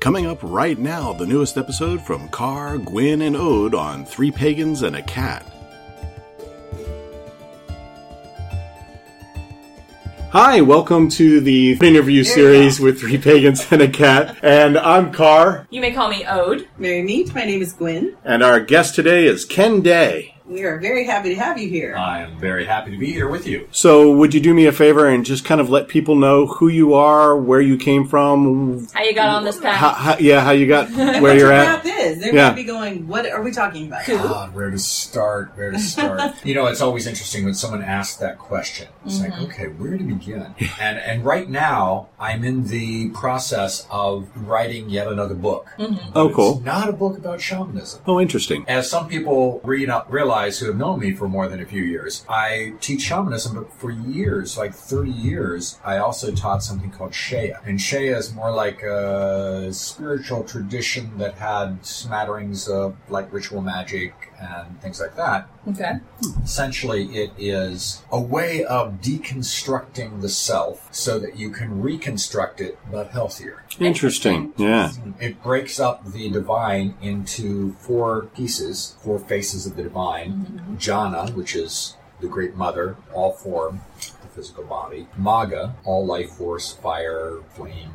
Coming up right now, the newest episode from Carr, Gwyn, and Ode on Three Pagans and a Cat. Hi, welcome to the interview series with Three Pagans and a Cat. And I'm Carr, You may call me Ode. Very neat. My name is Gwen. and our guest today is Ken Day. We are very happy to have you here. I am very happy to be here with you. So, would you do me a favor and just kind of let people know who you are, where you came from, How you got on this path? how, how, yeah, how you got where you're at? path is. They're Yeah. going to be going, what are we talking about? God, where to start? Where to start? you know, it's always interesting when someone asks that question. It's like, mm-hmm. okay, where to begin? and and right now, I'm in the process of writing yet another book. Mm-hmm. Oh, It's cool. not a book about shamanism. Oh, interesting. As some people re- realize who have known me for more than a few years, I teach shamanism, but for years, like 30 years, I also taught something called Shea. And Shea is more like a spiritual tradition that had smatterings of like ritual magic and things like that. Okay. Essentially, it is a way of deconstructing the self so that you can reconstruct it, but healthier. Interesting. Yeah. It breaks up the divine into four pieces, four faces of the divine. Mm-hmm. Jhana, which is the great mother, all form, the physical body. Maga, all life force, fire, flame,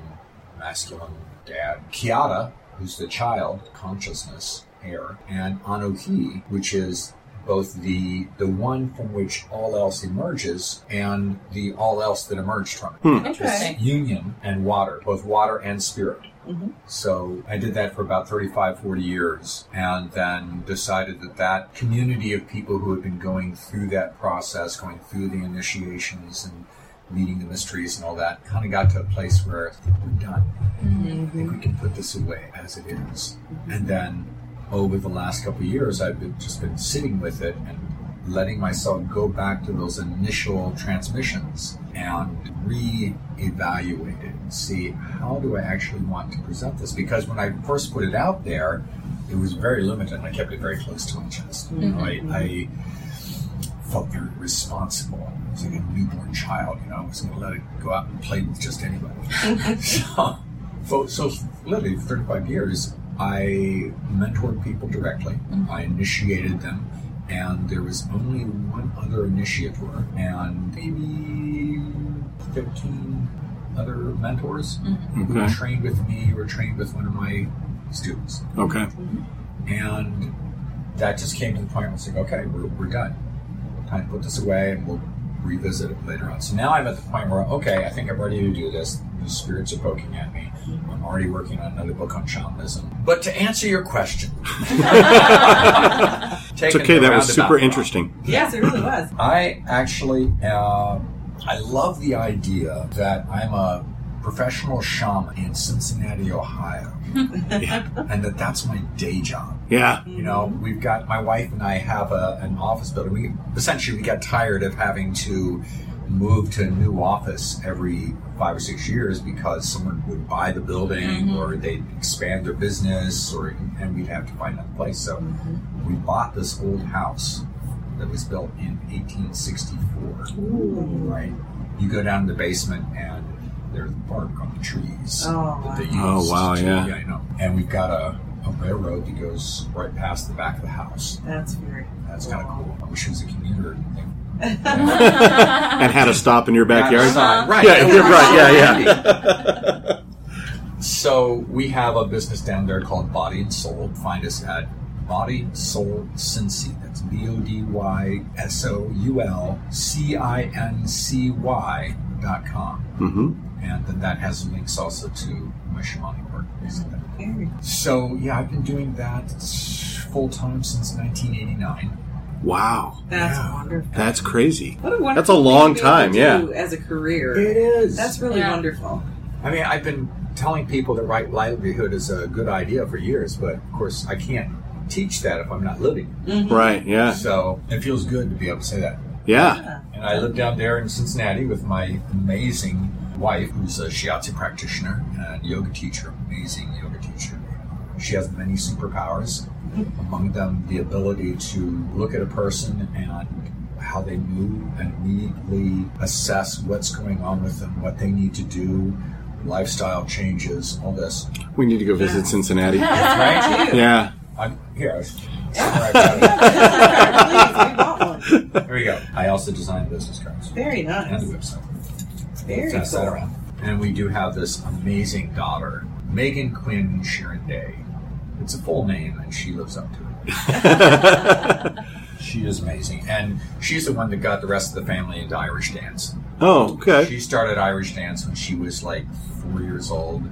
masculine, dad. Kiata, who's the child, consciousness, air. And Anohi, which is both the the one from which all else emerges and the all else that emerged from it. Hmm. Interesting. Union and water, both water and spirit. Mm-hmm. So I did that for about 35, 40 years and then decided that that community of people who had been going through that process, going through the initiations and meeting the mysteries and all that, kind of got to a place where I think we're done. I think mm-hmm. we can put this away as it is. Mm-hmm. And then over the last couple of years, I've been, just been sitting with it and letting myself go back to those initial transmissions and re-evaluate it and see how do I actually want to present this? Because when I first put it out there, it was very limited. and I kept it very close to my chest. You know, I, mm-hmm. I felt very responsible. I was like a newborn child. You know, I was going to let it go out and play with just anybody. so, for, so literally, 35 years, I mentored people directly. Mm-hmm. I initiated them, and there was only one other initiator, and maybe 15 other mentors who mm-hmm. Okay. trained with me or trained with one of my students. Okay. And that just came to the point where it's like, okay, we're, we're done. Time to put this away and we'll revisit it later on. So now I'm at the point where, okay, I think I'm ready to do this. The spirits are poking at me. I'm already working on another book on shamanism. But to answer your question, It's okay. That was super interesting. Yes, it really was. I actually, uh, I love the idea that I'm a professional shaman in Cincinnati, Ohio, and that that's my day job. Yeah. You know, we've got my wife and I have a, an office building. We essentially we got tired of having to move to a new office every five or six years because someone would buy the building mm-hmm. or they'd expand their business or and we'd have to find another place. So we bought this old house that was built in 1864. Right, you go down to the basement and there's bark on the trees Oh, that they wow. used Oh, wow, to- yeah. I know. And we've got a, a railroad that goes right past the back of the house. That's very That's kind of cool. I wish it was a commuter thing. And had a stop in your backyard. Outside. Right. Yeah, you're right. Yeah, yeah. So we have a business down there called Body and Soul. Find us at Body Soul Cincy. That's B O D Y S O U L C I N C Y dot com. Mm-hmm. And then that has links also to my shamanic work, basically. Oh, very So yeah, I've been doing that full time since 1989. Wow. That's Yeah. wonderful. That's crazy. What a wonderful That's a long to be able time, yeah. As a career. It is. That's really Yeah. wonderful. I mean, I've been telling people that right livelihood is a good idea for years, but of course, I can't teach that if I'm not living. Mm-hmm. Right. Yeah. So it feels good to be able to say that. Yeah. And I live down there in Cincinnati with my amazing wife, who's a shiatsu practitioner and yoga teacher, amazing yoga teacher. She has many superpowers, among them the ability to look at a person and how they move and immediately assess what's going on with them, what they need to do, lifestyle changes, all this. We need to go visit Cincinnati. Right? Yeah. I'm, here, I Please, we want one. there we go. I also designed business cards Very nice. and nice. the website. Very Pass cool. And we do have this amazing daughter, Megan Quinn Sharon Day. It's a full name, and she lives up to it. she is amazing, and she's the one that got the rest of the family into Irish dance. Oh, okay. She started Irish dance when she was like four years old,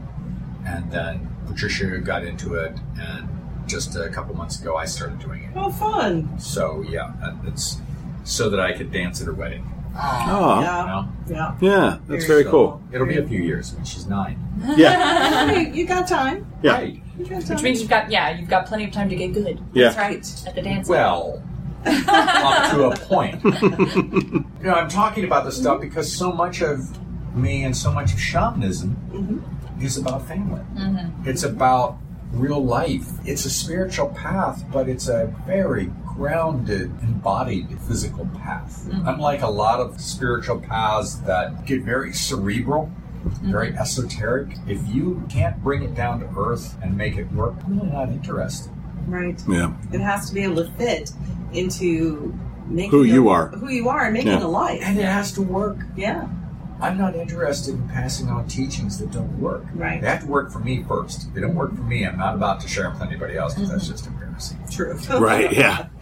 and then Patricia got into it, and just a couple months ago, I started doing it. Oh, fun. So yeah, uh, it's so that I could dance at her wedding. Oh, You Yeah. know, Yeah. yeah. That's very So cool. It'll be a few years when she's nine. Yeah. Hey, you got time. Yeah. Right. You got time. Which means you've got yeah, you've got plenty of time to get good That's Yeah. right. at the dance. Well, up to a point. you know, I'm talking about this stuff mm-hmm. because so much of me and so much of shamanism mm-hmm. is about family. Mm-hmm. It's about real life. It's a spiritual path, but it's a very grounded, embodied physical path. Mm-hmm. Unlike a lot of spiritual paths that get very cerebral, mm-hmm. very esoteric, if you can't bring it down to earth and make it work, I'm really not interested. Right. Yeah. It has to be able to fit into making Who a- you are. Who you are and making Yeah. a life. And it has to work. Yeah. I'm not interested in passing on teachings that don't work. Right. They have to work for me first. If they don't work for me, I'm not about to share them with anybody else because that's mm-hmm. just embarrassing. True. Right. Yeah.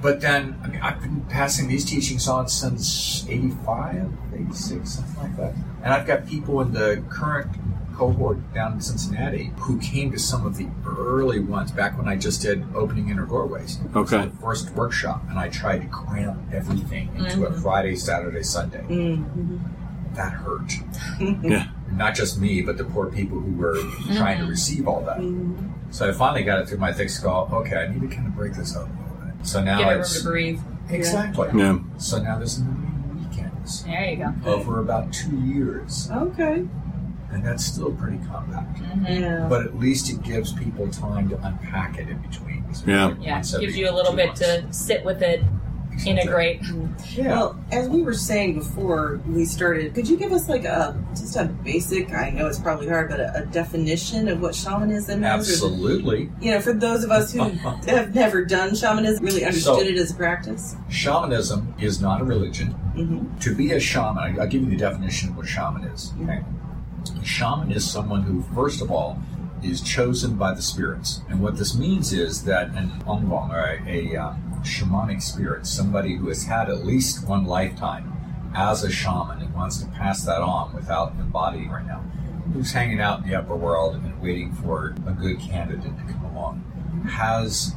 But then, I mean, I've been passing these teachings on since 85, 86, something like that. And I've got people in the current cohort down in Cincinnati who came to some of the early ones back when I just did opening inner doorways. Okay. The first workshop, and I tried to cram everything into a mm-hmm. Friday, Saturday, Sunday. Mm-hmm. That hurt. Yeah. Not just me, but the poor people who were trying to mm-hmm. receive all that. Mm-hmm. So I finally got it through my thick skull. Okay, I need to kind of break this up a little bit. So now Give it room it's to breathe. exactly. Yeah. So now there's many weekends There you go. over about two years, Okay. and that's still pretty compact. Mm-hmm. Yeah. But at least it gives people time to unpack it in between. So Yeah. Yeah, once every gives you a little bit months. to sit with it, integrate. Yeah. Well, as we were saying before we started, could you give us like a just a basic? I know it's probably hard, but a, a definition of what shamanism is? Absolutely. you know, for those of us who have never done shamanism, really understood So- it as a practice. Shamanism is not a religion. Mm-hmm. To be a shaman, I- I'll give you the definition of what shaman is. Okay. A shaman is someone who, first of all, is chosen by the spirits. And what this means is that an ongbong, or a, a um, shamanic spirit, somebody who has had at least one lifetime as a shaman and wants to pass that on without embodying right now, who's hanging out in the upper world and waiting for a good candidate to come along, has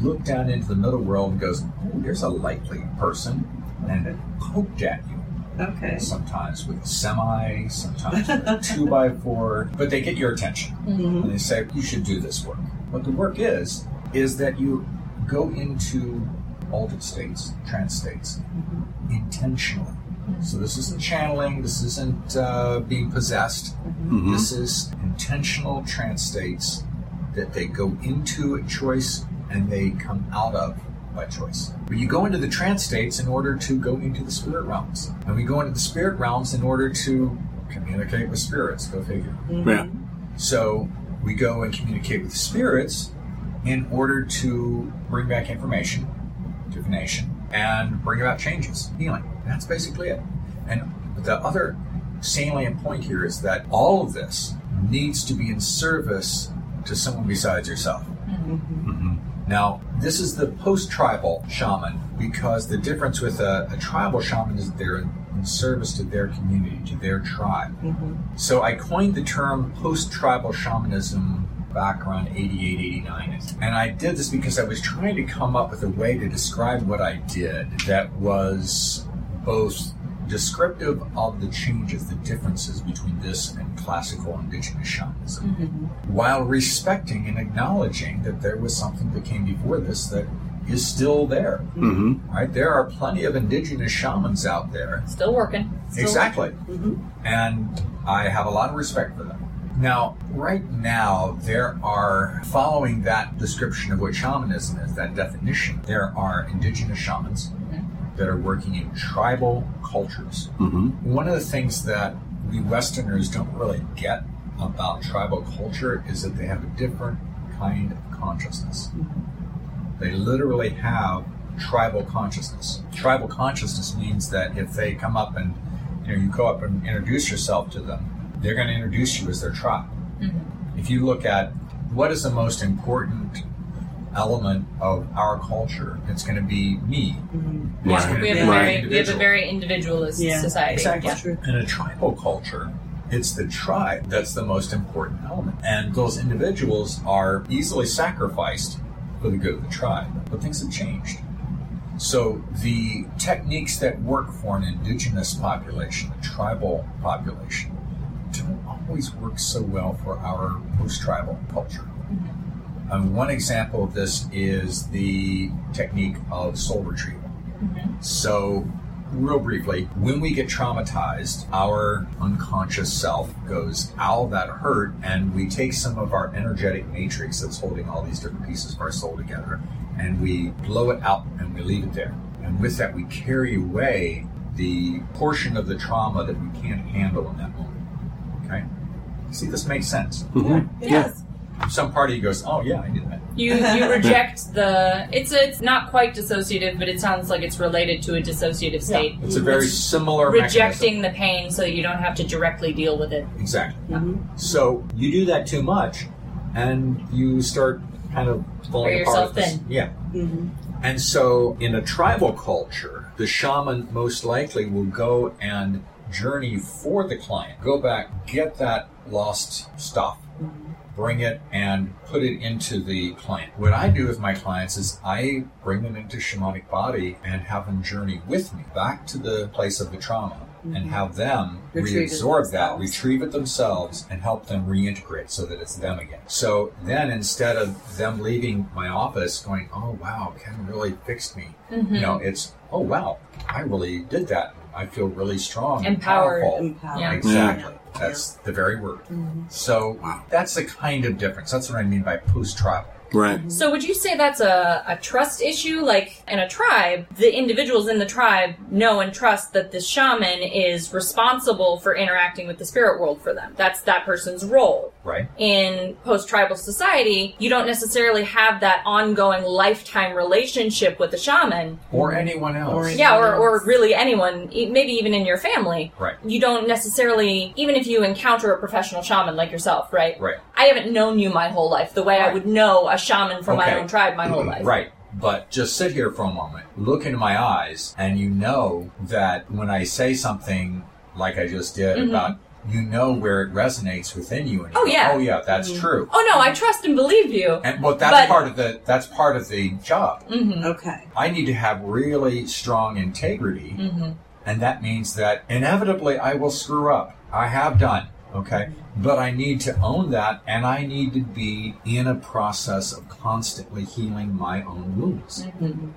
looked down into the middle world and goes, oh, there's a likely person, and poked at you. Okay. sometimes with a semi, sometimes with a two by four, but they get your attention. Mm-hmm. And they say you should do this work. What the work is is that you go into altered states, trance states, mm-hmm. intentionally. Mm-hmm. So this isn't channeling. This isn't uh, being possessed. Mm-hmm. This is intentional trance states that they go into at choice and they come out of by choice. But you go into the trance states in order to go into the spirit realms, and we go into the spirit realms in order to communicate with spirits. Go figure. Yeah. So we go and communicate with the spirits in order to bring back information, divination, and bring about changes, healing. That's basically it. And the other salient point here is that all of this needs to be in service to someone besides yourself. Mm-hmm. Mm-hmm. Now, this is the post tribal shaman because the difference with a, a tribal shaman is that they're in, in service to their community, to their tribe. Mm-hmm. So I coined the term post tribal shamanism back around 88, 89. And I did this because I was trying to come up with a way to describe what I did that was both descriptive of the changes, the differences between this and classical indigenous shamanism, while respecting and acknowledging that there was something that came before this that is still there. Mm-hmm. Right? There are plenty of indigenous shamans out there Still working. Still Exactly. And I have a lot of respect for them. Now, right now, there are, following that description of what shamanism is, that definition, there are indigenous shamans that are working in tribal cultures. Mm-hmm. One of the things that we Westerners don't really get about tribal culture is that they have a different kind of consciousness. They literally have tribal consciousness. Tribal consciousness means that if they come up and you know you go up and introduce yourself to them, they're going to introduce you as their tribe. Mm-hmm. If you look at what is the most important element of our culture, it's going to be me. Mm-hmm. It's Right. gonna We have a my very we have a very individualist Yeah, society. Exactly. Yeah. In a tribal culture, it's the tribe that's the most important element. And those individuals are easily sacrificed for the good of the tribe. But things have changed. So the techniques that work for an indigenous population, a tribal population, don't always work so well for our post-tribal culture. Um, one example of this is the technique of soul retrieval. So, real briefly, when we get traumatized, our unconscious self goes, ow, that hurt, and we take some of our energetic matrix that's holding all these different pieces of our soul together, and we blow it out and we leave it there. And with that, we carry away the portion of the trauma that we can't handle in that moment. Okay? See, this makes sense. Mhm. It Yeah. does. Some party goes, oh, yeah, I did that. You you reject the it's it's not quite dissociative, but it sounds like it's related to a dissociative state. It's a very similar Rejecting mechanism. the pain so that you don't have to directly deal with it. Exactly. Mhm. So you do that too much, and you start kind of falling Wear apart. yourself at this- thin. Yeah. Mhm. And so in a tribal culture, the shaman most likely will go and journey for the client. Go back, get that lost stuff, bring it and put it into the client. What I do with my clients is I bring them into shamanic body and have them journey with me back to the place of the trauma and have them Retrieve reabsorb that, retrieve it themselves, and help them reintegrate so that it's them again. So then instead of them leaving my office going, oh wow, Ken really fixed me, Mm-hmm. you know, it's, oh wow, I really did that. I feel really strong and powerful. Empowered. Yeah. Exactly. That's the very word. Mm-hmm. So that's the kind of difference. That's what I mean by post tribal. Right. Mm-hmm. So would you say that's a, a trust issue? Like in a tribe, the individuals in the tribe know and trust that the shaman is responsible for interacting with the spirit world for them. That's that person's role. Right? in post-tribal society, you don't necessarily have that ongoing lifetime relationship with the shaman. Or anyone else. Or- Yeah, or, or really anyone, maybe even in your family. Right. You don't necessarily, even if you encounter a professional shaman like yourself, right? Right. I haven't known you my whole life the way I would know a shaman from my own tribe my whole life. Right. But just sit here for a moment, look into my eyes, and you know that when I say something like I just did Mhm. about, you know where it resonates within you. And you Oh, go, yeah. Oh yeah, that's Mhm. true. Oh no, I trust and believe you. And well, that's But- part of the that's part of the job. Mm-hmm. Okay. I need to have really strong integrity, Mm-hmm. and that means that inevitably I will screw up. I have done, okay? But I need to own that, and I need to be in a process of constantly healing my own wounds.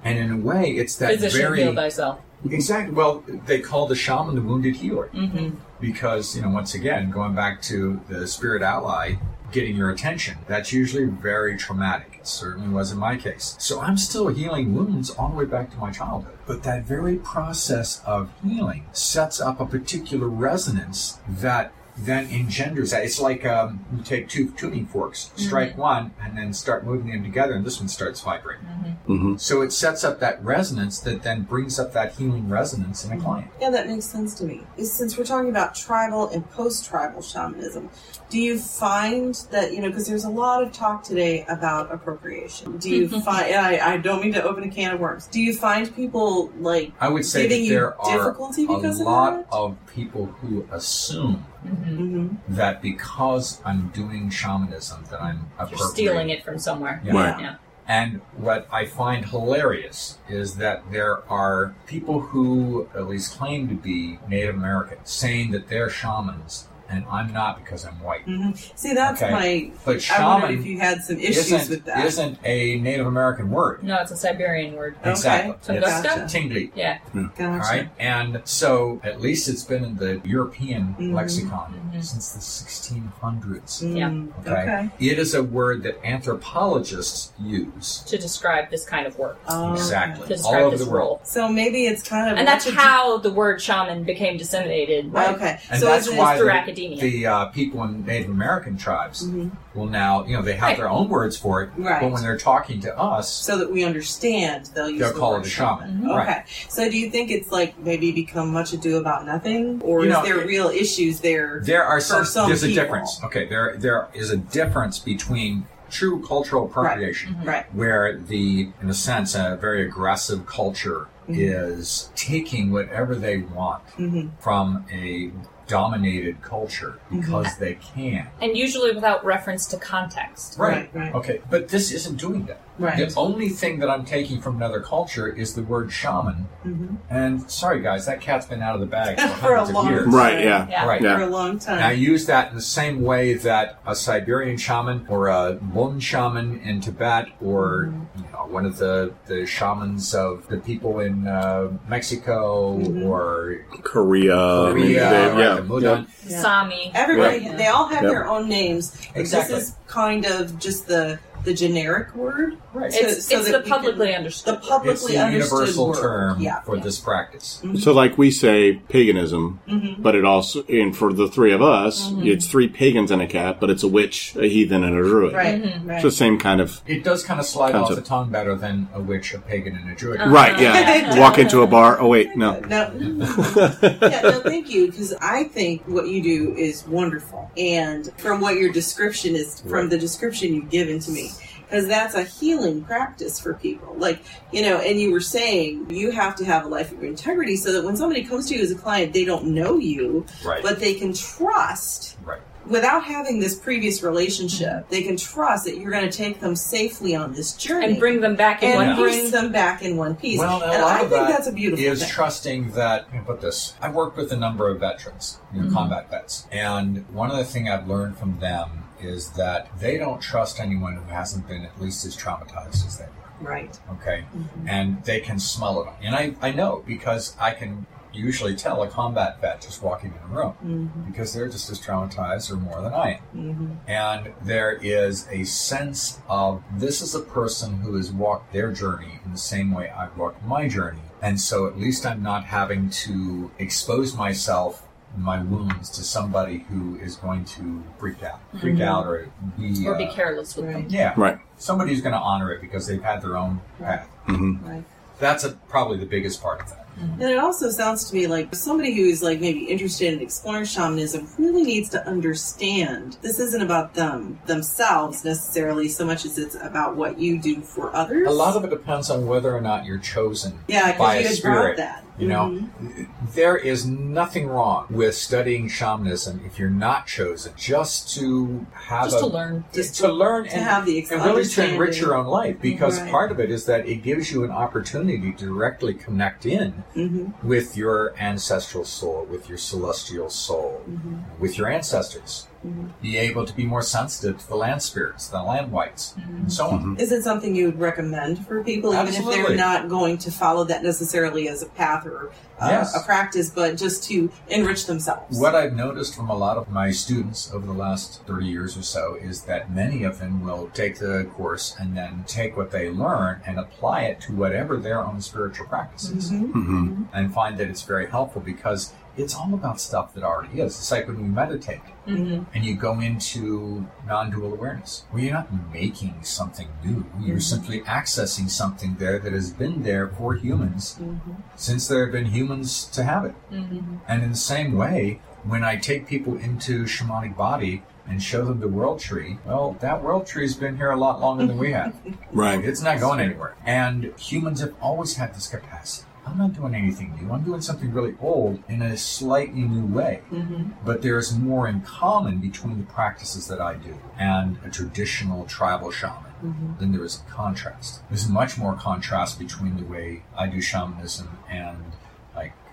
And in a way, it's that Physician very heal thyself. Exactly. Well, they call the shaman the wounded healer Mm-hmm. because you know once again going back to the spirit ally getting your attention that's usually very traumatic it certainly was in my case so i'm still healing wounds all the way back to my childhood but that very process of healing sets up a particular resonance that then engenders that it's like um, you take two tuning forks strike one and then start moving them together and this one starts vibrating hmm so it sets up that resonance that then brings up that healing resonance in a client Yeah, that makes sense to me. Since we're talking about tribal and post-tribal shamanism, do you find that you know because there's a lot of talk today about appropriation? Do you find? I, I don't mean to open a can of worms. Do you find people like I would say giving that you there are difficulty a because of lot that? of people who assume Mm-hmm. hmm that because I'm doing shamanism that I'm You're stealing it from somewhere. Yeah. Right. Yeah. And what I find hilarious is that there are people who at least claim to be Native American saying that they're shamans and I'm not because I'm white. hmm See, that's Okay. my. But I wonder shaman if you had some issues isn't, with that. isn't a Native American word. No, it's a Siberian word. Okay. Exactly. Tunguska? It's Gotcha. tingly. Yeah. Gotcha. All right, and so at least it's been in the European Mhm. lexicon Mhm. since the 1600s. Yeah. Mm, Okay? okay. it is a word that anthropologists use To describe this kind of work. Oh, exactly To all describe over this the world. role. So maybe it's kind of And that's what to how the word shaman became disseminated. do- Okay. And so that's is it, why through the, academia. The uh, people in Native American tribes Mhm. will now, you know, they have Right. their own words for it, Right. but when they're talking to us, so that we understand, they'll use they'll the call word it a shaman. Mhm. Right. Okay. So do you think it's like maybe become much ado about nothing, or You is know, there it- real issues there? There are some, some there's a difference. Okay, there there is a difference between true cultural appropriation, Right. where the, in a sense, a very aggressive culture Mhm. is taking whatever they want hmm from a dominated culture Mm-hmm. because they can. And usually without reference to context. Right, right. Okay, but this isn't doing that. Right. The only thing that I'm taking from another culture is the word shaman. hmm And sorry, guys, that cat's been out of the bag for, For a hundreds long of years. time. Right, yeah. Yeah. Right. Yeah. For a long And I use that in the same way that a Siberian shaman or a Lone shaman in Tibet or Mm-hmm. you know, one of the, the shamans of the people in uh, Mexico Mhm. or Korea. I mean, Korea, they- right, yeah, the Mudang. Yeah. Sami. Everybody, Yeah. they all have Yep. their own names. Exactly. This is kind of just the the generic word. Right. So- It's, so it's that the you can- publicly understood. the publicly It's the understood universal word. term Yeah. for Yeah. this practice. So, like we say, paganism, Mhm. but it also, and for the three of us, Mm-hmm. it's three pagans and a cat, but it's a witch, a heathen, and a druid. Right, Mhm. right. It's the same kind of. It does kind of slide off the tongue better than a witch, a pagan, and a druid. Uh-huh. Right, yeah. Walk into a bar. Oh, wait, no. No, yeah, no, thank you, because I think what you do is wonderful, and from what your description is, from Right. the description you've given to me, because that's a healing practice for people. Like you know, and you were saying you have to have a life of integrity, so that when somebody comes to you as a client, they don't know you, Right. but they can trust. right. Without having this previous relationship, they can trust that you're going to take them safely on this journey and bring them back in and one bring piece. them back in one piece. Well, and a lot I of think that that's a beautiful is thing. trusting that. Let me put this. I worked with a number of veterans, you know, Mhm. combat vets, and one of the things I've learned from them is that they don't trust anyone who hasn't been at least as traumatized as they were. right. Okay, Mhm. and they can smell it, and I I know because I can usually tell a combat vet just walking in a room Mhm. because they're just as traumatized or more than I am. Mhm. And there is a sense of this is a person who has walked their journey in the same way I've walked my journey. And so at least I'm not having to expose myself my wounds to somebody who is going to freak out, freak Mhm. out or be, or be uh, careless with them. Yeah, Right. somebody who's going to honor it because they've had their own path. hmm Right. That's a, probably the biggest part of that. And it also sounds to me like somebody who is like maybe interested in exploring shamanism really needs to understand this isn't about them themselves necessarily so much as it's about what you do for others. A lot of it depends on whether or not you're chosen yeah, by because you a spirit. that. You know, Mhm. there is nothing wrong with studying shamanism if you're not chosen, just to have Just a, to learn. Just to learn to and, have the and really to enrich your own life. Because Right. part of it is that it gives you an opportunity to directly connect in Mhm. with your ancestral soul, with your celestial soul, Mhm. with your ancestors. Mhm. Be able to be more sensitive to the land spirits, the land wights, and so on. Is it something you would recommend for people, even if they're not going to follow that necessarily as a path or uh, Yes. a practice, but just to enrich themselves? What I've noticed from a lot of my students over the last 30 years or so is that many of them will take the course and then take what they learn and apply it to whatever their own spiritual practices, is Mhm. hmm and find that it's very helpful because it's all about stuff that already is. It's like when you meditate Mhm. and you go into non-dual awareness where you're not making something new. You're Mhm. simply accessing something there that has been there for humans Mhm. since there have been humans to have it. Mhm. And in the same way, when I take people into shamanic body and show them the world tree, well, that world tree's been here a lot longer than we have. Right. It's not going anywhere. And humans have always had this capacity. I'm not doing anything new. I'm doing something really old in a slightly new way. Mhm. But there's more in common between the practices that I do and a traditional tribal shaman Mhm. than there is a contrast. There's much more contrast between the way I do shamanism and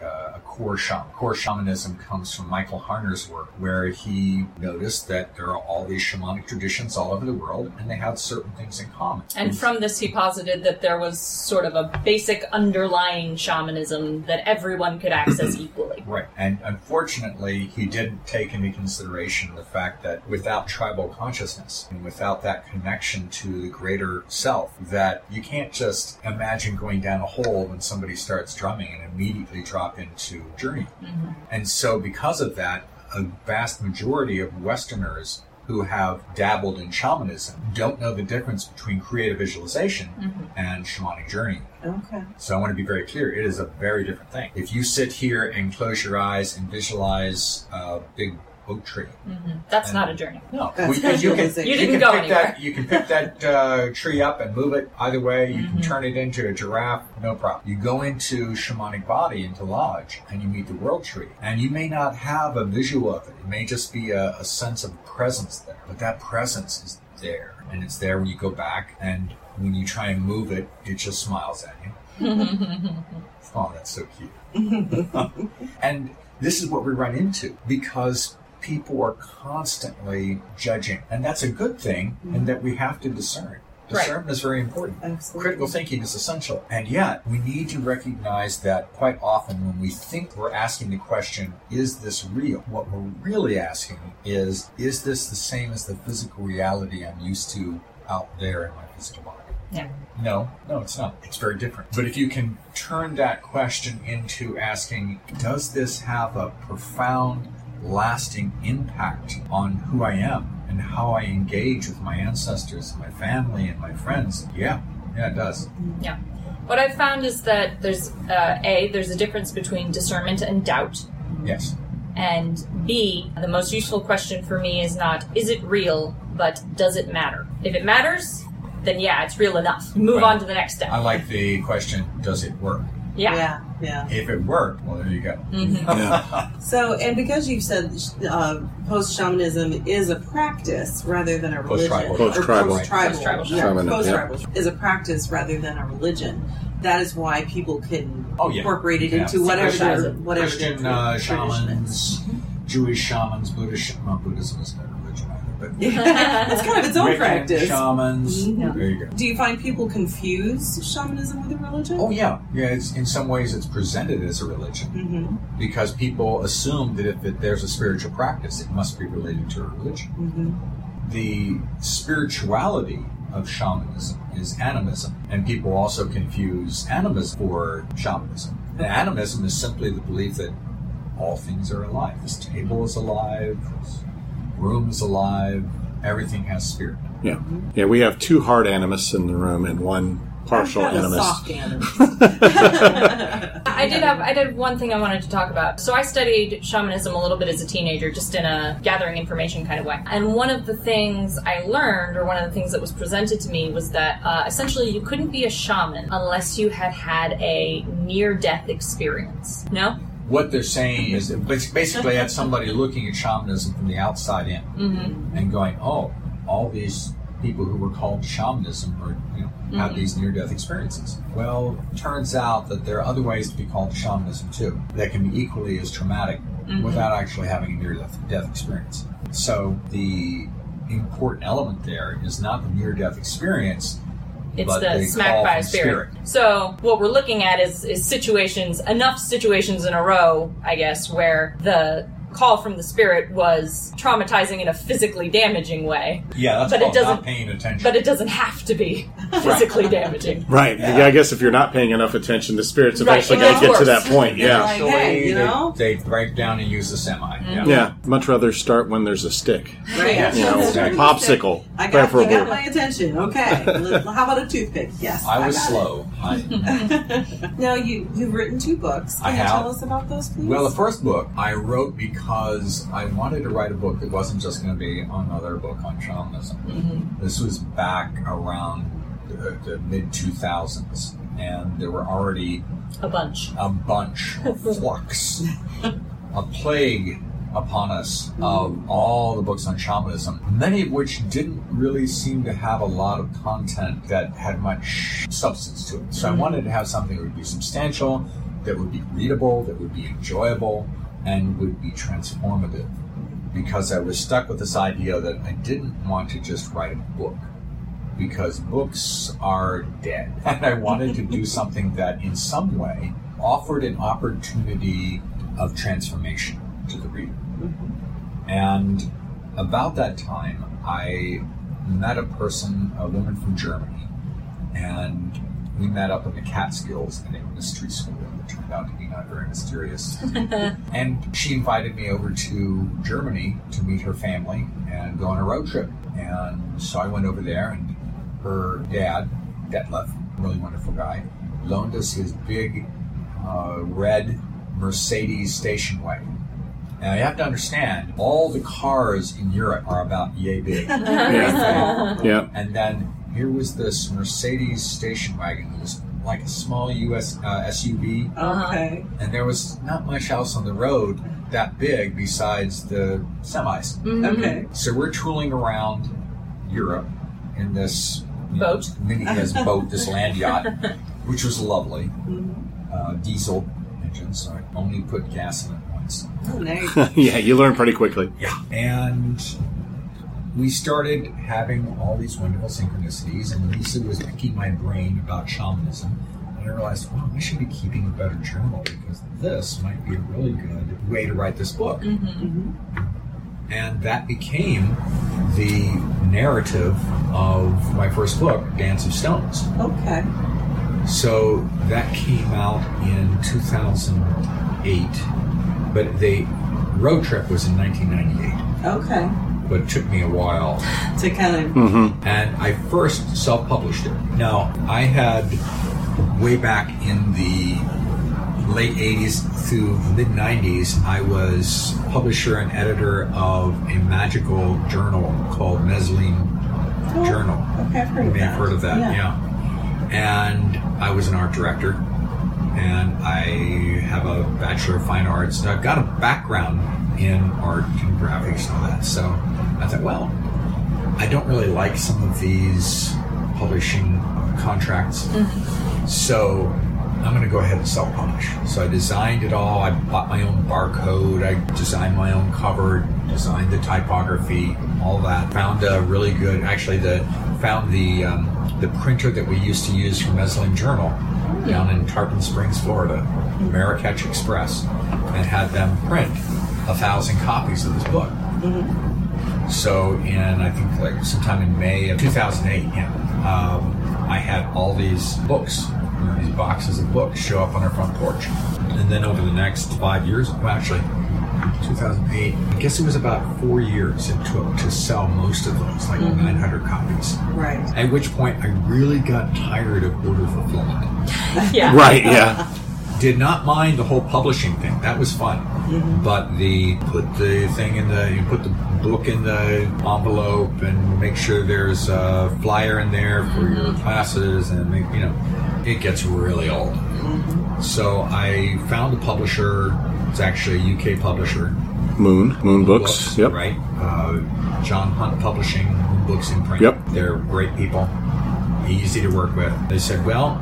uh, a core shaman. Core shamanism comes from Michael Harner's work, where he noticed that there are all these shamanic traditions all over the world, and they have certain things in common. And from this, he posited that there was sort of a basic underlying shamanism that everyone could access equally. Right. And unfortunately, he didn't take into consideration the fact that without tribal consciousness and without that connection to the greater self, that you can't just imagine going down a hole when somebody starts drumming and immediately drop into journey. Mm-hmm. And so, because of that, a vast majority of Westerners who have dabbled in shamanism don't know the difference between creative visualization mm-hmm. and shamanic journey. Okay. So I want to be very clear. It is a very different thing. If you sit here and close your eyes and visualize a big oak tree, That's not a journey. no, we- you can. You you didn't can go pick anywhere. that you can pick that uh, tree up and move it either way. You can turn it into a giraffe, no problem. You go into shamanic body into lodge and you meet the world tree, and you may not have a visual of it. It may just be a, a sense of presence there, but that presence is there, and it's there when you go back and. When you try and move it, it just smiles at you. Oh, that's so cute. and this is what we run into because people are constantly judging. And that's a good thing, and mm-hmm. that we have to discern. Right. Discernment is very important. Absolutely. Critical thinking is essential. And yet, we need to recognize that quite often when we think we're asking the question, is this real? What we're really asking is, is this the same as the physical reality I'm used to out there in my physical body? Yeah. No, no, it's not. It's very different. But if you can turn that question into asking, does this have a profound, lasting impact on who I am and how I engage with my ancestors, my family, and my friends? Yeah, yeah, it does. Yeah. What I've found is that there's uh, a there's a difference between discernment and doubt, Yes. and b the most useful question for me is not is it real, but does it matter? If it matters, then yeah, it's real enough. Move Right. on to the next step. I like the question, does it work? yeah. Yeah. Yeah. If it worked, well, there you go. Yeah. So, and because you've said uh, post shamanism is a practice rather than a religion, Post-tribal. Post-tribal. post-tribal, Post-tribal yeah, shamanism, post-tribal is a practice rather than a religion. That is why people can Oh, yeah. incorporate it Yeah. into whatever Syncretize their, whatever Christian uh, tradition is. shamans, Jewish shamans, Buddhist, well, Buddhism isn't a religion either, but it's kind of its own Wiccan practice. shamans. Mhm. There you go. Do you find people confuse shamanism with a religion? Oh yeah, yeah. It's, in some ways, it's presented as a religion Mm-hmm. because people assume that if it, there's a spiritual practice, it must be related to a religion. Mm-hmm. The spirituality of shamanism is animism, and people also confuse animism for shamanism. And animism is simply the belief that all things are alive. This table is alive. This room is alive. Everything has spirit. Yeah. Yeah, we have two hard animists in the room and one partial I've got a animist. soft animist. I did have I did one thing I wanted to talk about. So I studied shamanism a little bit as a teenager, just in a gathering information kind of way. And one of the things I learned, or one of the things that was presented to me, was that uh, essentially you couldn't be a shaman unless you had had a near death experience. No. What they're saying is that basically that's somebody looking at shamanism from the outside in Mm-hmm. and going, oh, all these people who were called to shamanism or you know, have these near-death experiences. Well, turns out that there are other ways to be called to shamanism too that can be equally as traumatic without actually having a near-death death experience. So the important element there is not the near-death experience, It's the smack by a spirit. So what we're looking at is is situations enough situations in a row, I guess, where the call from the spirit was traumatizing in a physically damaging way. Yeah, that's But it called not doesn't- paying attention. But it doesn't have to be physically damaging. Right. Yeah. I guess if you're not paying enough attention, the spirit's eventually it going to gets get to that point. Yeah. Yeah. Like, hey, you they- know? they, break down and use the semi. Yeah. Mm-hmm. Yeah. Much rather start when there's a stick. Right. Yeah. You know, Exactly. popsicle, I got, you got my attention. Okay. How about a toothpick? Yes. I was got it. slow. I, Now you you've written two books. Can I you have. tell us about those, please? well, the first book I wrote because I wanted to write a book that wasn't just going to be another book on shamanism. Mm-hmm. This was back around the, the mid 2000s, and there were already A bunch. a bunch of flux, a plague upon us of mm-hmm. all the books on shamanism, many of which didn't really seem to have a lot of content that had much substance to it. So I mm-hmm. wanted to have something that would be substantial, that would be readable, that would be enjoyable, and would be transformative. Because I was stuck with this idea that I didn't want to just write a book because books are dead. And I wanted to do something that, in some way, offered an opportunity of transformation to the reader. And about that time, I met a person, a woman from Germany, and we met up in the Catskills in a mystery school that turned out to be not very mysterious. and she invited me over to Germany to meet her family and go on a road trip. And so I went over there, and her dad, Detlef, really wonderful guy, loaned us his big uh, red Mercedes station wagon. Now you have to understand, all the cars in Europe are about yay big. Yeah. yeah. And then here was this Mercedes station wagon. It was like a small US uh, SUV, Okay. and there was not much else on the road that big besides the semis. Okay. So we're tooling around Europe in this you know, Boat. mini this boat, this land yacht, which was lovely. Uh, diesel engine, so I only put gas in it once. Oh, nice. yeah, you learn pretty quickly. Yeah. And we started having all these wonderful synchronicities, and Lisa was picking my brain about shamanism. And I realized, wow, I should be keeping a better journal because this might be a really good way to write this book. Mm-hmm. Mm-hmm. And that became the narrative of my first book, Dance of Stones. Okay. So that came out in 2008, but the road trip was in 1998. Okay. But it took me a while To kind of. Mm-hmm. and I first self-published it. Now I had way back in the late '80s through mid '90s, I was publisher and editor of a magical journal called Mezlim Journal. Okay, I've heard You of may that. have heard of that, yeah. And I was an art director, and I have a Bachelor of Fine Arts. I've got a background in art and graphics and all that. So I thought, well, I don't really like some of these publishing contracts. So I'm going to go ahead and self publish. So I designed it all. I bought my own barcode. I designed my own cover, designed the typography, all that. Found a really good, actually, the found the um, the printer that we used to use for Mezlim Journal down in Tarpon Springs, Florida, Marrakech Express, and had them print a thousand copies of this book. So in I think like sometime in May of 2008, yeah, um, I had all these books, you know, these boxes of books show up on our front porch, and then over the next five years, well, actually, 2008, I guess it was about four years it took to sell most of those, like 900 copies. Right. At which point, I really got tired of order fulfillment Yeah. Right, yeah. did not mind the whole publishing thing. That was fun. Mm-hmm. But the put the thing in the you put the book in the envelope and make sure there's a flyer in there for mm-hmm. your classes and make you know it gets really old. Mm-hmm. So I found a publisher. It's actually a UK publisher. Moon, Moon Books. Yep. Right. Uh, John Hunt Publishing, Books in Print. Yep. They're great people, easy to work with. They said, well,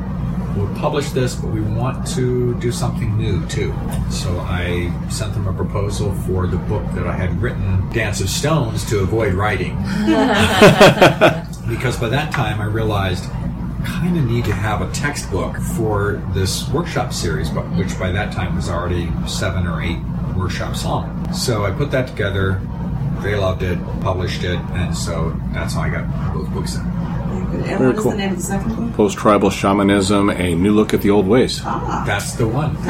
we'll publish this, but we want to do something new too. So I sent them a proposal for the book that I had written, Dance of Stones, to avoid writing. because by that time I realized I kind of need to have a textbook for this workshop series, but which by that time was already seven or eight workshops long. So I put that together. They loved it, published it, and so that's how I got both books in. And Very what is cool. the name of the second book? Post tribal shamanism, a new look at the old ways. Ah. That's the one.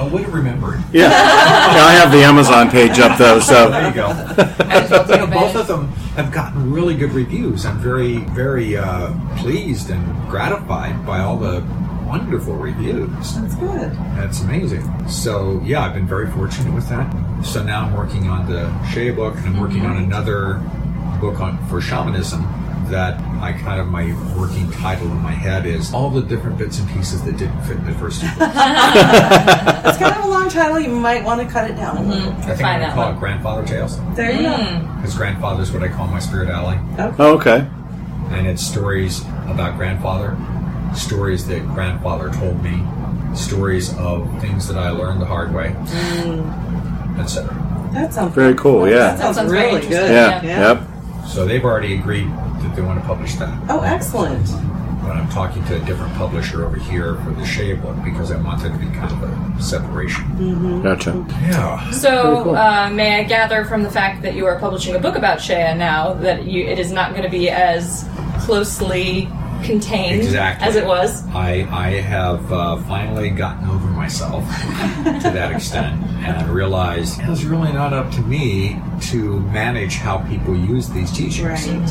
oh, way to remember it. Yeah. yeah, I have the Amazon page up though, so There you go. Well You know, both of them have gotten really good reviews. I'm very, very uh, pleased and gratified by all the wonderful reviews. That's good. That's amazing. So yeah, I've been very fortunate with that. So now I'm working on the Shea book, and I'm working on another book on for shamanism. That I kind of my working title in my head is all the different bits and pieces that didn't fit in the first two books. It's kind of a long title. You might want to cut it down a little. Mm-hmm. I think I'm going to call one. it Grandfather Tales There you go. Mm. because grandfather is what I call my spirit ally. go. Oh, okay. and it's stories about grandfather, stories that grandfather told me, stories of things that I learned the hard way, mm. etc. That sounds Very cool, That yeah. that Sounds really interesting. good. Yeah, Yeah. yep. So they've already agreed that they want to publish that. Oh, excellent. But I'm talking to a different publisher over here for the Shea book because I want there to be kind of a separation. Gotcha. Yeah. So, cool. uh, may I gather from the fact that you are publishing a book about Shea now that you, it is not going to be as closely contained Exactly. as it was? I, I have uh, finally gotten over myself to that extent and realized it's really not up to me to manage how people use these teachings.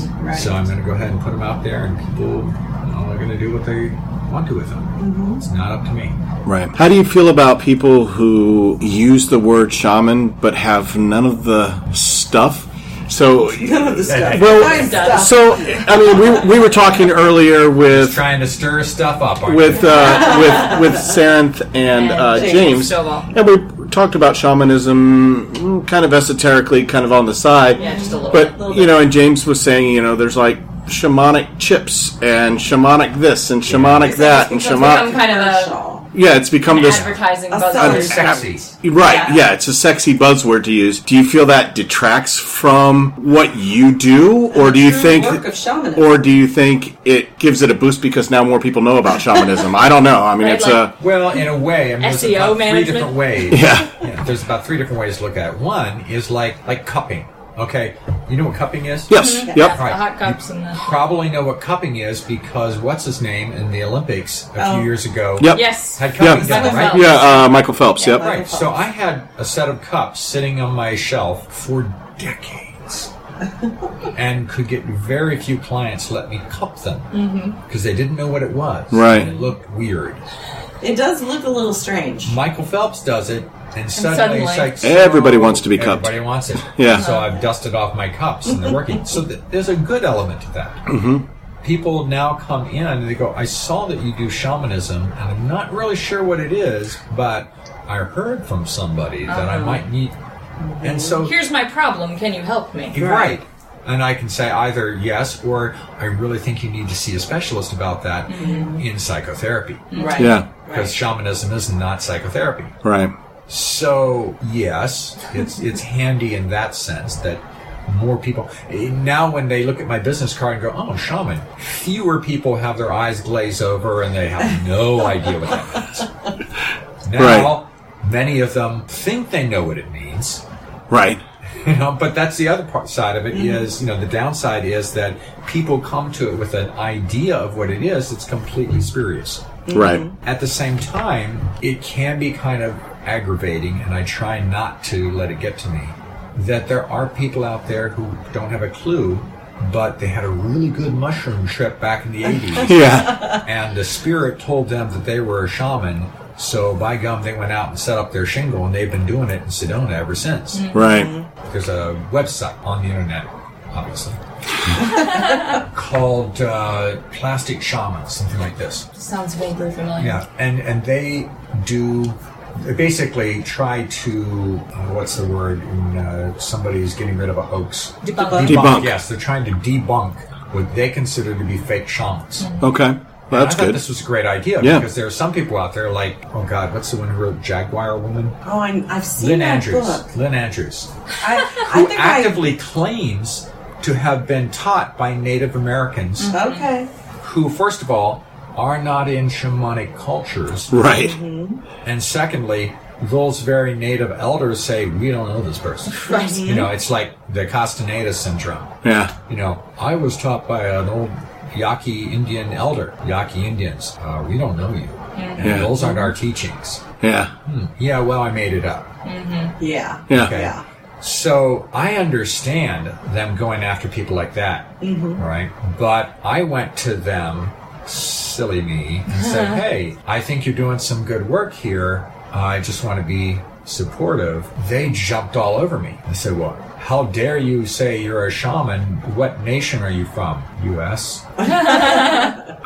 Right, right. So I'm going to go ahead and put them out there, and people you know, are going to do what they want to with them. Mm-hmm. It's not up to me. Right. How do you feel about people who use the word shaman but have none of the stuff? So, None of the stuff. Well, Fine done. so I mean, we, we were talking earlier with Trying to stir stuff up, aren't with uh, with with Saranth and, And uh, James James, Stovall. and we talked about shamanism, mm, kind of esoterically, kind of on the side. Yeah, just a little But bit. Little you know, and James was saying, you know, there's like shamanic chips and shamanic this and shamanic It's that and become shamanic. kind of a- commercial. Yeah, it's become An this. advertising A buzzword. Sexy. Right, Yeah. yeah, it's a sexy buzzword to use. Do you feel that detracts from what you do, or do you think, work of or do you think it gives it a boost because now more people know about shamanism? I don't know. I mean, Right, it's like- a Well, in a way, I mean, there's SEO about three different ways. Yeah. Yeah, There's about three different ways to look at it. One is like like cupping. Okay, you know what cupping is? yes, Yeah, yep, the Right. hot cups and the. Probably know what cupping is because what's his name in the Olympics a Oh. few years ago? yep, Yes. Had cupping Yeah. done, right? Michael yeah. Uh, Michael Phelps, Yeah. yep, Michael Right. So I had a set of cups sitting on my shelf for decades. and could get very few clients let me cup them because they didn't know what it was. Right. And it looked weird. It does look a little strange. Michael Phelps does it, and suddenly, it's suddenly- like Everybody wants to be cupped. Everybody wants it. Yeah. So I've dusted off my cups, and they're working. so th- there's a good element to that. Mm-hmm. People now come in and they go, "I saw that you do shamanism, and I'm not really sure what it is, but I heard from somebody that I might need." And so Here's my problem. Can you help me? you're right. And I can say either yes or I really think you need to see a specialist about that in psychotherapy. Right. yeah, Because shamanism is not psychotherapy. right, So yes, it's it's handy in that sense that more people now when they look at my business card and go, "Oh, shaman," fewer people have their eyes glaze over and they have no idea what that means. Now, many of them think they know what it means, right, you know, but that's the other part side of it mm-hmm. is, you know, the downside is that people come to it with an idea of what it is. It's completely spurious. right. Mm-hmm. At the same time, it can be kind of aggravating, and I try not to let it get to me, that there are people out there who don't have a clue, but they had a really good mushroom trip back in the 80s, Yeah, and the spirit told them that they were a shaman. So, by gum, they went out and set up their shingle, and they've been doing it in Sedona ever since. right. There's a website on the internet, obviously, called uh, Plastic Shaman, something like this. Sounds vaguely familiar. Yeah, and and they do. They basically try to uh, what's the word when uh, somebody's getting rid of a hoax? Debunk. Debunk. Yes, they're trying to debunk what they consider to be fake shamans. Okay, well, that's I thought good. this was a great idea Yeah. because there are some people out there like, oh God, what's the one who wrote Jaguar Woman? Oh, I, I've seen Lynn that Andrews. book. Lynn Andrews, I, I who think actively claims to have been taught by Native Americans I. Okay. who, first of all, are not in shamanic cultures. Right, And secondly, those very native elders say, we don't know this person. Right. You know, it's like the Castaneda syndrome. yeah, You know, I was taught by an old Yaqui Indian elder, Yaqui Indians. Uh, we don't know you. And Yeah. those aren't our teachings. yeah, Hmm. Yeah, well, I made it up. Yeah. yeah, Okay. Yeah. So I understand them going after people like that, Mm-hmm. all right? But I went to them, silly me, and said, "Hey, I think you're doing some good work here. I just want to be supportive." They jumped all over me. I said, "Well, how dare you say you're a shaman? What nation are you from? U.S."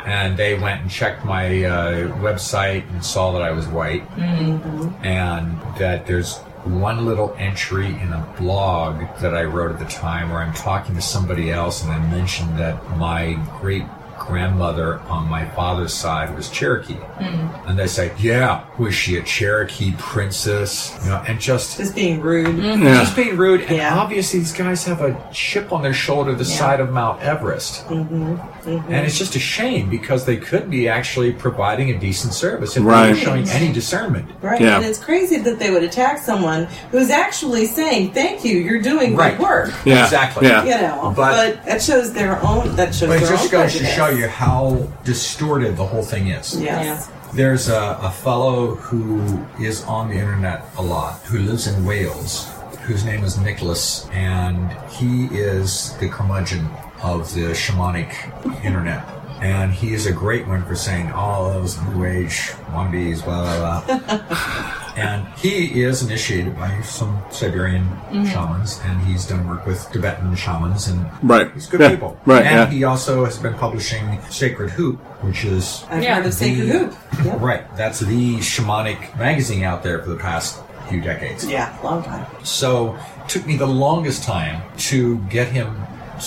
and they went and checked my uh, website and saw that I was white and that there's one little entry in a blog that I wrote at the time where I'm talking to somebody else and I mentioned that my great grandmother on my father's side was Cherokee. Mm-hmm. And they say, yeah, was she a Cherokee princess? You know, and just Just being rude. Mm-hmm. Yeah. just being rude. And Yeah. obviously, these guys have a chip on their shoulder the side of Mount Everest. Mm-hmm. mm-hmm. And it's just a shame because they could be actually providing a decent service if they Right. were showing any discernment. Right. Yeah. And it's crazy that they would attack someone who's actually saying, Thank you, you're doing Right. good work. Yeah. Exactly. Yeah. You know. But- But, that shows their own that shows But it their just own goes to show you how distorted the whole thing is. Yes. There's a, a fellow who is on the internet a lot, who lives in Wales, whose name is Nicholas, and he is the curmudgeon of the shamanic internet. And he's a great one for saying, oh, those new age wannabes, blah, blah, blah. and he is initiated by some Siberian mm-hmm. shamans, and he's done work with Tibetan shamans, and Right. he's good Yeah. people. Right, And yeah. he also has been publishing Sacred Hoop, which is I've Yeah. heard of Sacred Hoop. Yep. Right. That's the shamanic magazine out there for the past few decades. Yeah, long time. So it took me the longest time to get him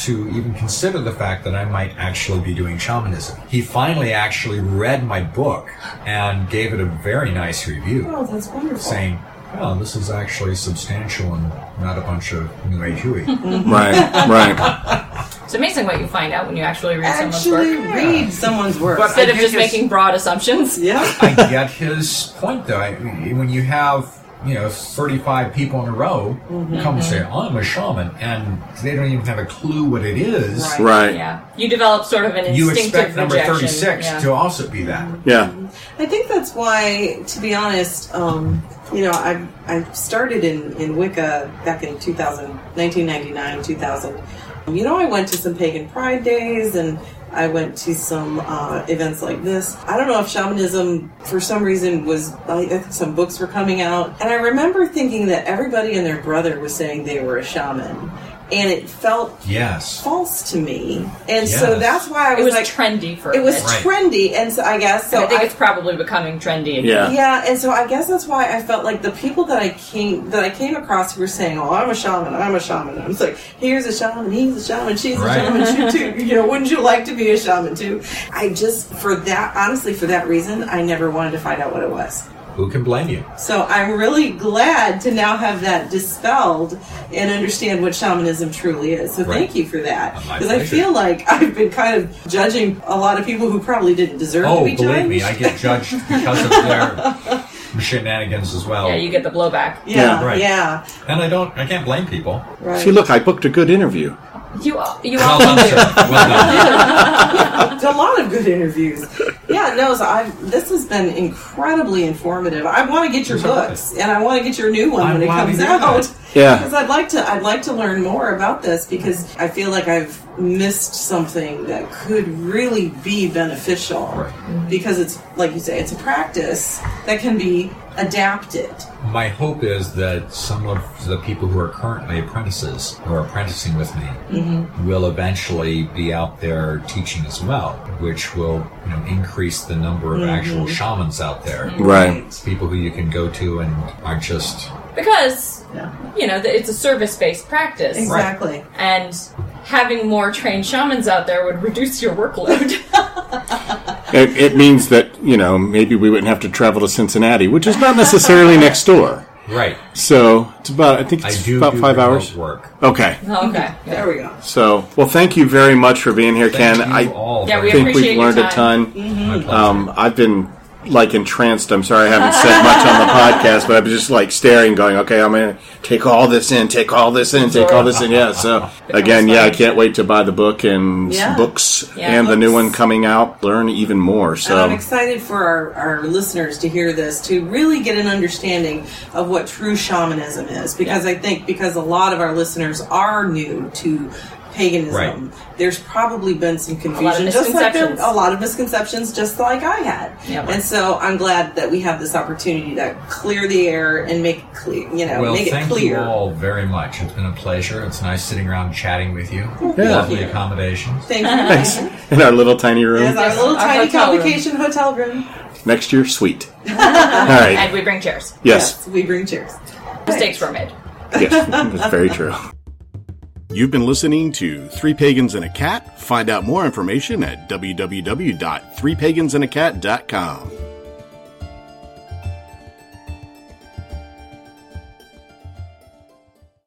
to even consider the fact that I might actually be doing shamanism. He finally actually read my book and gave it a very nice review, Oh, that's wonderful. saying, Oh, this is actually substantial and not a bunch of new age hooey. Right. Right. It's amazing what you find out when you actually read Actually someone's work. read someone's work. But- Instead I of just think it's- making broad assumptions. yeah. I get his point though. I, when you have you know 35 people in a row mm-hmm. come and say mm-hmm. I'm a shaman and they don't even have a clue what it is, Right. Right. Yeah. You develop sort of an you expect number rejection. 36 yeah. to also be that. Mm-hmm. Yeah. I think that's why, to be honest, um, you know, I I started in, in Wicca back in 2000, 1999, 2000. You know, I went to some pagan pride days and I went to some uh, events like this. I don't know if shamanism, for some reason, was think some books were coming out, and I remember thinking that everybody and their brother was saying they were a shaman, and it felt Yes. false to me, and so that's why I It was, was like, trendy for it was. Right. trendy, and so I guess so. I think I- it's probably becoming trendy again. Yeah. yeah, and so I guess that's why I felt like the people that I came that I came across who were saying, "Oh, I'm a shaman, I'm a shaman." i'm like, "Here's a shaman, he's a shaman, she's Right. a shaman, she too." You know, wouldn't you like to be a shaman too? I just for that honestly for that reason, I never wanted to find out what it was. Who can blame you? So I'm really glad to now have that dispelled and understand what shamanism truly is. So Right. thank you for that uh, because I feel like I've been kind of judging a lot of people who probably didn't deserve Oh, to be believe me, I get judged because of their shenanigans as well. Yeah, you get the blowback. yeah, Right. yeah, and I don't, I can't blame people. right. See, look, I booked a good interview. You you Well done, sir. Well done. a lot of good interviews. Yeah, no, so I this has been incredibly informative. I want to get your books, and I want to get your new one I'm when it comes out. that. Yeah. because I'd like to. I'd like to learn more about this because I feel like I've missed something that could really be beneficial. Right. Mm-hmm. Because it's like you say, it's a practice that can be adapted. My hope is that some of the people who are currently apprentices who are apprenticing with me mm-hmm. will eventually be out there teaching as well, which will you know increase the number of actual mm-hmm. shamans out there. Mm-hmm. Right. People who you can go to and aren't just Because Yeah. you know it's a service-based practice, Exactly. and having more trained shamans out there would reduce your workload. It, it means that, you know, maybe we wouldn't have to travel to Cincinnati, which is not necessarily next door. Right. So it's about, I think I it's do about do five hours. work. Okay. okay. There we go. So, well, thank you very much for being here, Thank Ken. you I all Yeah, we think we've your learned a time. ton. My pleasure. Um, I've been like entranced. I'm sorry I haven't said much on the podcast, but I'm just like staring, going, "Okay, I'm gonna take all this in, take all this in, take all this in." Yeah. So again, yeah, I can't wait to buy the book and Yeah. books Yeah. and the new one coming out. Learn even more. And So I'm excited for our, our listeners to hear this, to really get an understanding of what true shamanism is. Because I think because a lot of our listeners are new to paganism, Right. there's probably been some lot of confusion, just like there, a lot of misconceptions, just like I had. Yeah. And so I'm glad that we have this opportunity to clear the air and make it clear, you know, well, make it thank clear. you all very much. It's been a pleasure. It's nice sitting around chatting with you. Yeah. Lovely accommodations. Thank you. thanks in our little tiny room As our little Our tiny hotel room. hotel room. next year. Sweet. all right. And we bring chairs. Yes. we bring chairs. Mistakes were made. Yes. That's very true. You've been listening to Three Pagans and a Cat. Find out more information at www.threepagansandacat.com.